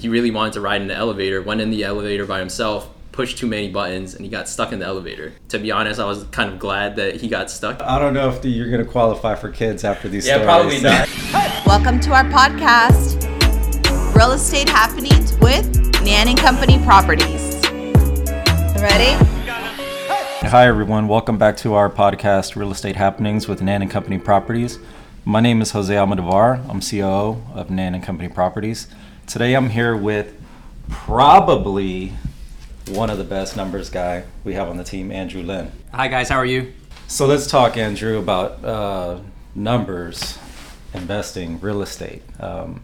he really wanted to ride in the elevator. Went in the elevator by himself, pushed too many buttons, and he got stuck in the elevator. To be honest, I was kind of glad that he got stuck. I don't know if the, you're going to qualify for kids after these Yeah, stories. probably not. Welcome to our podcast, Real Estate Happenings with Nan and Company Properties. Ready? Hi, everyone. Welcome back to our podcast, Real Estate Happenings with Nan and Company Properties. My name is Jose Almodovar. I'm COO of Nan and Company Properties. Today I'm here with probably one of the best numbers guy we have on the team, Andrew Lynn. Hi guys, how are you? So let's talk, Andrew, about uh, numbers, investing, real estate. Um,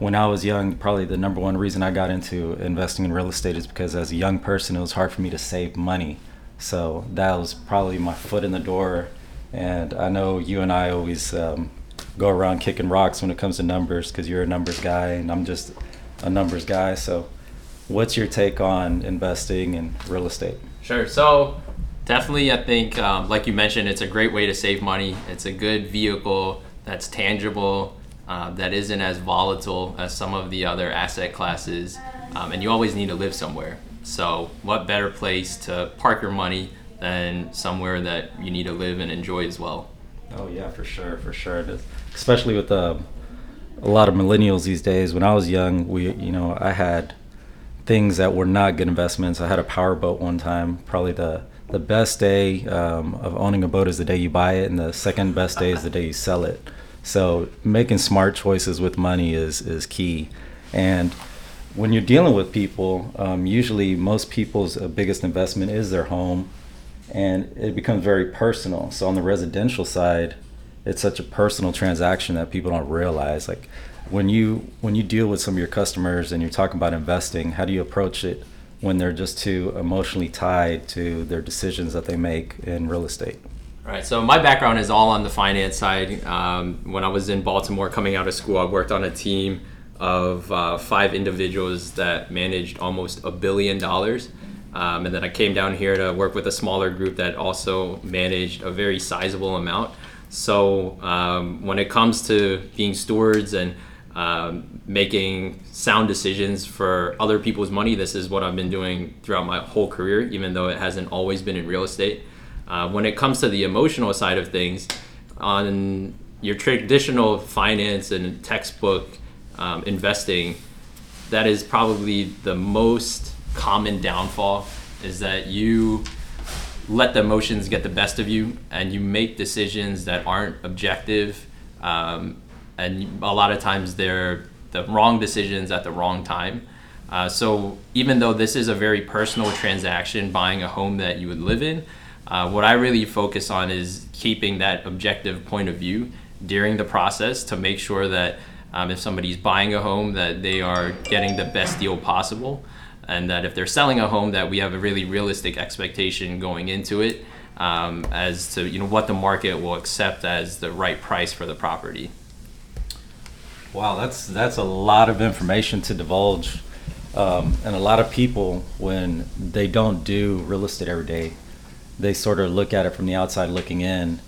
when I was young, probably the number one reason I got into investing in real estate is because as a young person, it was hard for me to save money. So that was probably my foot in the door. And I know you and I always um, go around kicking rocks when it comes to numbers because you're a numbers guy and I'm just a numbers guy. So, what's your take on investing in real estate? Sure. So definitely, I think, um, like you mentioned, it's a great way to save money. It's a good vehicle that's tangible, uh, that isn't as volatile as some of the other asset classes, um, and you always need to live somewhere. So, what better place to park your money than somewhere that you need to live and enjoy as well? Oh yeah, for sure, for sure. It is. Especially with uh, a lot of millennials these days. When I was young, we, you know, I had things that were not good investments. I had a power boat one time. Probably the the best day um, of owning a boat is the day you buy it, and the second best day is the day you sell it. So making smart choices with money is is key. And when you're dealing with people, um, usually most people's uh, biggest investment is their home and it becomes very personal. So on the residential side, it's such a personal transaction that people don't realize. Like when you when you deal with some of your customers and you're talking about investing, how do you approach it when they're just too emotionally tied to their decisions that they make in real estate? Right. So my background is all on the finance side. Um, when I was in Baltimore, coming out of school, I worked on a team of uh, five individuals that managed almost a billion dollars. Um, and then I came down here to work with a smaller group that also managed a very sizable amount. So um, when it comes to being stewards and um, making sound decisions for other people's money, this is what I've been doing throughout my whole career, even though it hasn't always been in real estate. Uh, when it comes to the emotional side of things, on your traditional finance and textbook um, investing, that is probably the most common downfall is that you let the emotions get the best of you and you make decisions that aren't objective um, and a lot of times they're the wrong decisions at the wrong time. Uh, so even though this is a very personal transaction buying a home that you would live in uh, what i really focus on is keeping that objective point of view during the process to make sure that um, if somebody's buying a home that they are getting the best deal possible and that if they're selling a home that we have a really realistic expectation going into it um, as to you know what the market will accept as the right price for the property Wow, that's that's a lot of information to divulge, um, and a lot of people when they don't do real estate every day, they sort of look at it from the outside looking in,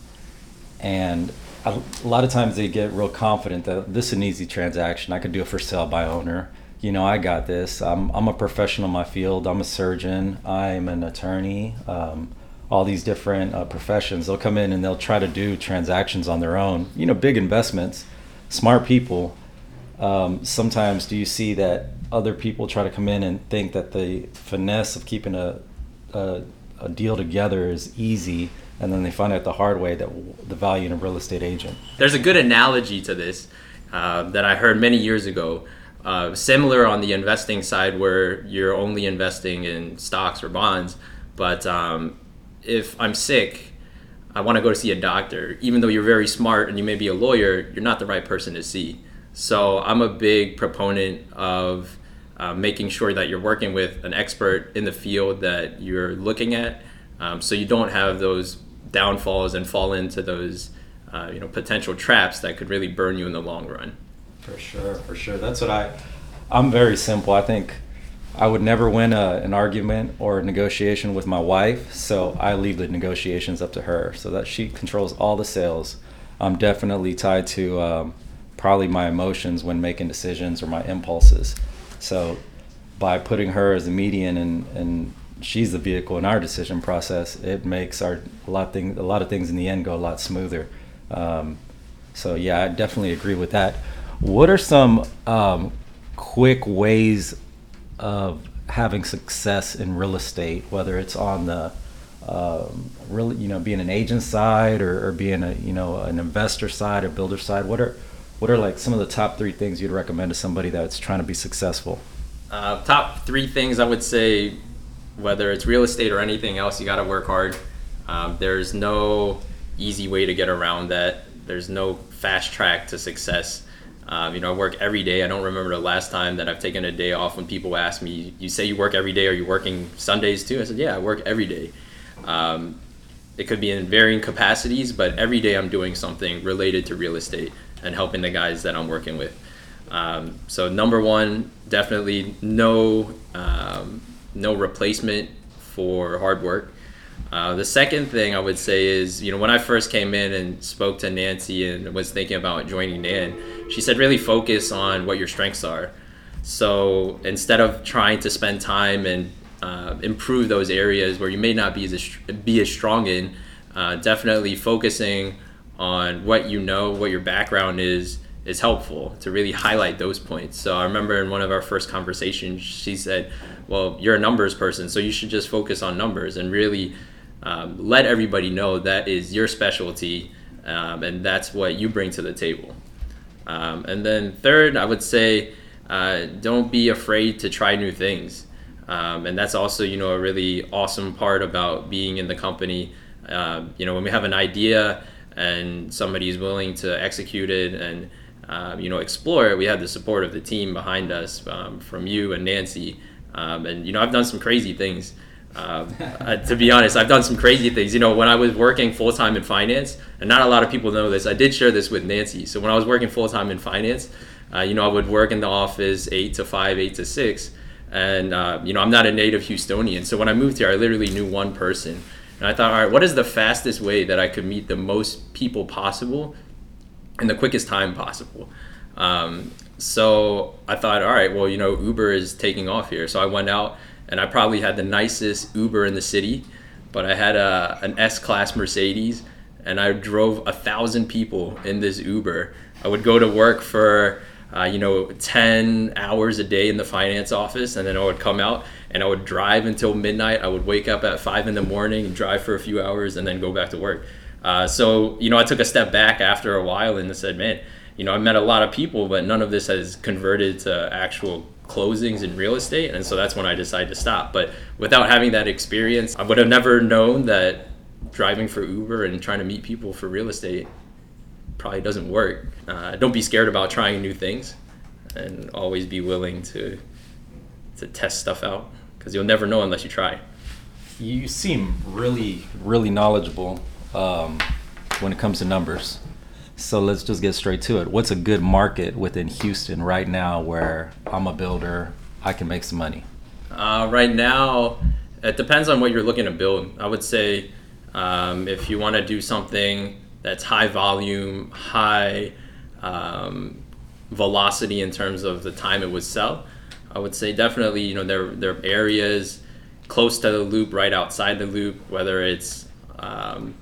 and a, lot of times they get real confident that this is an easy transaction. I could do it for sale by owner. You know, I got this. I'm I'm a professional in my field. I'm a surgeon. I'm an attorney. Um, all these different uh, professions. They'll come in and they'll try to do transactions on their own. You know, big investments smart people um, sometimes do you see that other people try to come in and think that the finesse of keeping a, a, a deal together is easy and then they find out the hard way that the value in a real estate agent there's a good analogy to this uh, that I heard many years ago. Uh, similar on the investing side, where you're only investing in stocks or bonds. But um, if I'm sick, I want to go to see a doctor. Even though you're very smart and you may be a lawyer, you're not the right person to see. So I'm a big proponent of uh, making sure that you're working with an expert in the field that you're looking at, um, so you don't have those downfalls and fall into those uh, you know potential traps that could really burn you in the long run. For sure, for sure. That's what I. I'm very simple. I think I would never win a, an argument or a negotiation with my wife, so I leave the negotiations up to her, so that she controls all the sales. I'm definitely tied to um, probably my emotions when making decisions or my impulses. So by putting her as a median and, and she's the vehicle in our decision process, it makes our a lot thing a lot of things in the end go a lot smoother. Um, so yeah, I definitely agree with that. What are some um, quick ways of having success in real estate, whether it's on the um, really you know being an agent side or, or being a you know an investor side or builder side? What are what are like some of the top three things you'd recommend to somebody that's trying to be successful? Uh, top three things I would say, whether it's real estate or anything else, you got to work hard. Um, there's no easy way to get around that. There's no fast track to success. Um, you know, I work every day. I don't remember the last time that I've taken a day off when people ask me, You say you work every day, are you working Sundays too? I said, Yeah, I work every day. Um, it could be in varying capacities, but every day I'm doing something related to real estate and helping the guys that I'm working with. Um, so number one, definitely no um, no replacement for hard work. Uh, the second thing I would say is, you know, when I first came in and spoke to Nancy and was thinking about joining Nan, she said really focus on what your strengths are. So instead of trying to spend time and uh, improve those areas where you may not be as be as strong in, uh, definitely focusing on what you know, what your background is, is helpful to really highlight those points. So I remember in one of our first conversations, she said, "Well, you're a numbers person, so you should just focus on numbers and really um, let everybody know that is your specialty, um, and that's what you bring to the table." Um, and then third, I would say, uh, don't be afraid to try new things. Um, and that's also, you know, a really awesome part about being in the company. Uh, you know, when we have an idea and somebody is willing to execute it and um, you know, explore it, we have the support of the team behind us um, from you and Nancy. Um, and, you know, I've done some crazy things. Um, uh, to be honest, I've done some crazy things. You know, when I was working full time in finance, and not a lot of people know this, I did share this with Nancy. So when I was working full time in finance, uh, you know, I would work in the office eight to five, eight to six. And, uh, you know, I'm not a native Houstonian. So when I moved here, I literally knew one person. And I thought, all right, what is the fastest way that I could meet the most people possible in the quickest time possible. Um, so I thought, all right, well, you know, Uber is taking off here. So I went out and I probably had the nicest Uber in the city, but I had a, an S Class Mercedes and I drove a thousand people in this Uber. I would go to work for, uh, you know, 10 hours a day in the finance office and then I would come out and I would drive until midnight. I would wake up at five in the morning and drive for a few hours and then go back to work. Uh, so you know, I took a step back after a while and said, man, you know, I met a lot of people, but none of this has converted to actual closings in real estate, and so that's when I decided to stop. But without having that experience, I would have never known that driving for Uber and trying to meet people for real estate probably doesn't work. Uh, don't be scared about trying new things, and always be willing to to test stuff out because you'll never know unless you try. You seem really, really knowledgeable um, when it comes to numbers. So let's just get straight to it. What's a good market within Houston right now where I'm a builder, I can make some money? Uh, right now, it depends on what you're looking to build. I would say um, if you want to do something that's high volume, high um, velocity in terms of the time it would sell, I would say definitely you know there there are areas close to the loop, right outside the loop, whether it's um,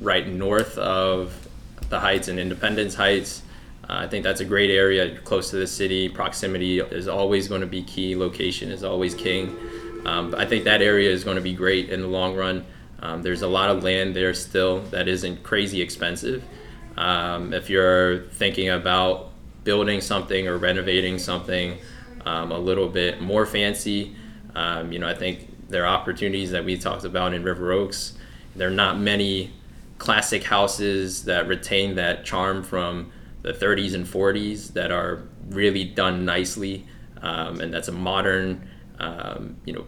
right north of the Heights and Independence Heights. Uh, I think that's a great area, close to the city. Proximity is always going to be key. Location is always king. Um, I think that area is going to be great in the long run. Um, there's a lot of land there still that isn't crazy expensive. Um, if you're thinking about building something or renovating something um, a little bit more fancy, um, you know, I think there are opportunities that we talked about in River Oaks. There are not many classic houses that retain that charm from the 30s and 40s that are really done nicely, um, and that's a modern, um, you know,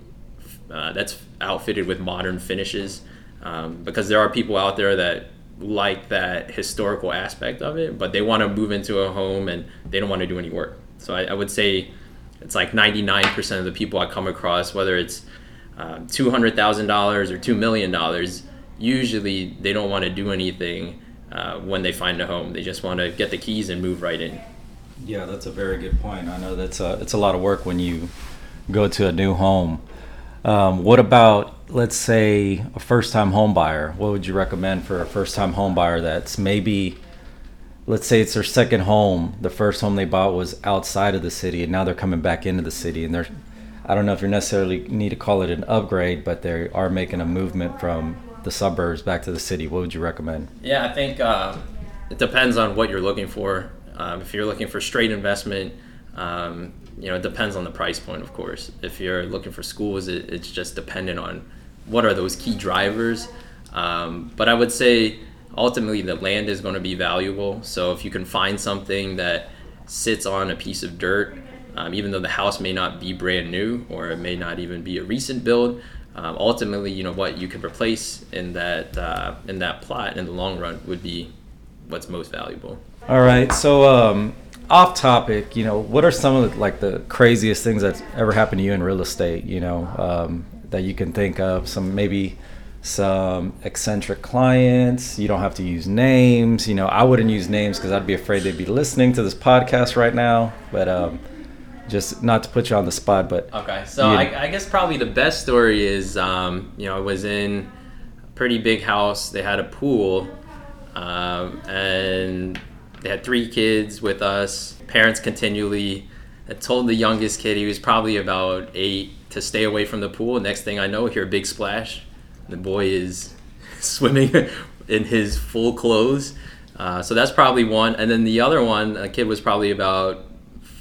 uh, that's outfitted with modern finishes. Um, because there are people out there that like that historical aspect of it, but they want to move into a home and they don't want to do any work. So I, I would say it's like 99% of the people I come across, whether it's uh, $200,000 or $2 million, usually they don't want to do anything uh, when they find a home. They just want to get the keys and move right in. Yeah, that's a very good point. I know that's a, it's a lot of work when you go to a new home. Um, what about, let's say, a first time home buyer? What would you recommend for a first time home buyer that's maybe, let's say it's their second home? The first home they bought was outside of the city, and now they're coming back into the city, and they're, I don't know if you necessarily need to call it an upgrade, but they are making a movement from the suburbs back to the city. What would you recommend? Yeah, I think uh, it depends on what you're looking for. Um, if you're looking for straight investment, um, you know, it depends on the price point, of course. If you're looking for schools, it, it's just dependent on what are those key drivers. Um, but I would say ultimately the land is going to be valuable. So if you can find something that sits on a piece of dirt, um, even though the house may not be brand new or it may not even be a recent build, um, ultimately, you know what you can replace in that uh, in that plot in the long run would be what's most valuable. All right, so um, off topic, you know, what are some of the, like the craziest things that's ever happened to you in real estate? You know, um, that you can think of. Some maybe some eccentric clients. You don't have to use names. You know, I wouldn't use names because I'd be afraid they'd be listening to this podcast right now. But um, just not to put you on the spot, but okay. So I, I, guess probably the best story is, um, you know, I was in a pretty big house. They had a pool, um, and they had three kids with us. Parents continually told the youngest kid, he was probably about eight, to stay away from the pool. Next thing I know, I hear a big splash. The boy is swimming in his full clothes. Uh, so that's probably one. And then the other one, a kid was probably about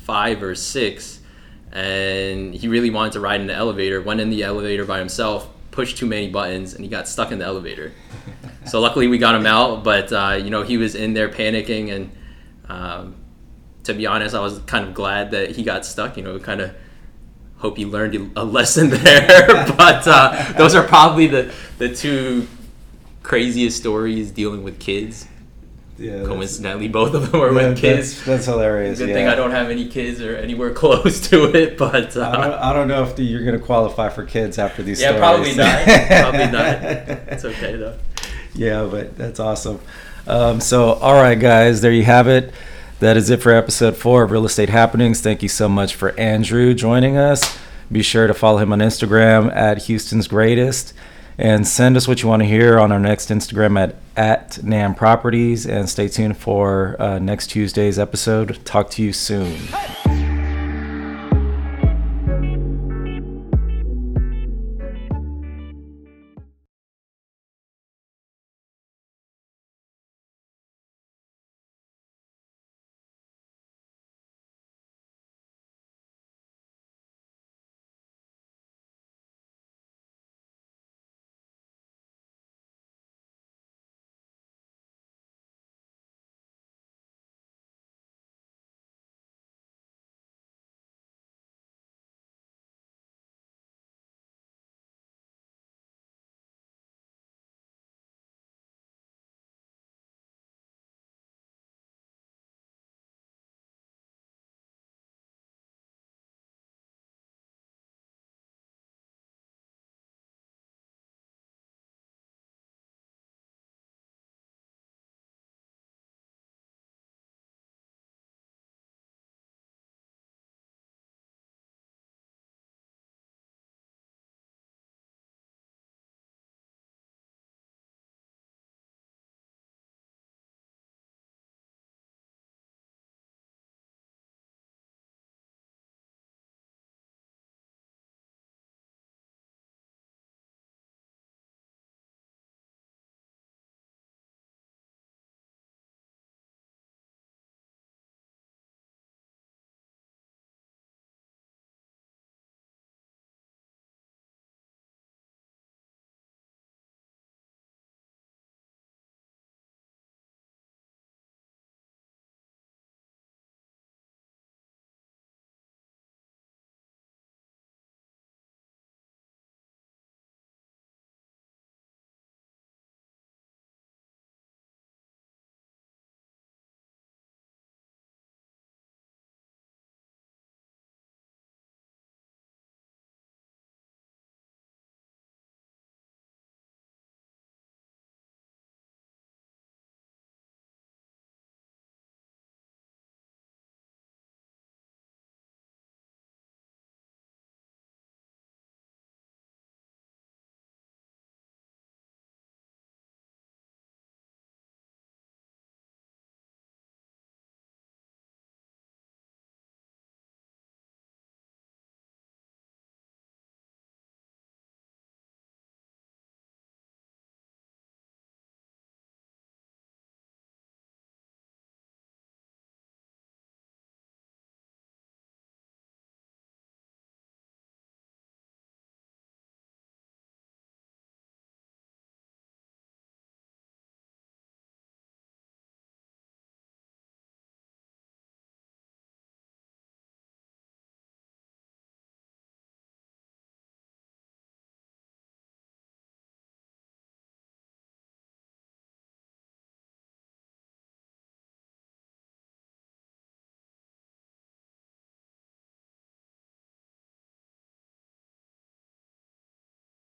five or six, and he really wanted to ride in the elevator. Went in the elevator by himself, pushed too many buttons, and he got stuck in the elevator so luckily we got him out, but uh, you know he was in there panicking, and um, to be honest, I was kind of glad that he got stuck. You know, kind of hope he learned a lesson there. but uh, those are probably the the two craziest stories dealing with kids. Yeah, coincidentally, both of them were yeah, with kids. That's, that's hilarious. Good yeah. thing I don't have any kids or anywhere close to it. But uh, I, don't, I, don't, know if the, you're going to qualify for kids after these. Yeah, stories. probably not. probably not. It's okay though yeah, but that's awesome. Um, so, all right, guys, there you have it. That is it for episode four of Real Estate Happenings. Thank you so much for Andrew joining us. Be sure to follow him on Instagram at Houston's Greatest and send us what you want to hear on our next Instagram at, at Nan Properties. And stay tuned for uh, next Tuesday's episode. Talk to you soon. Hey.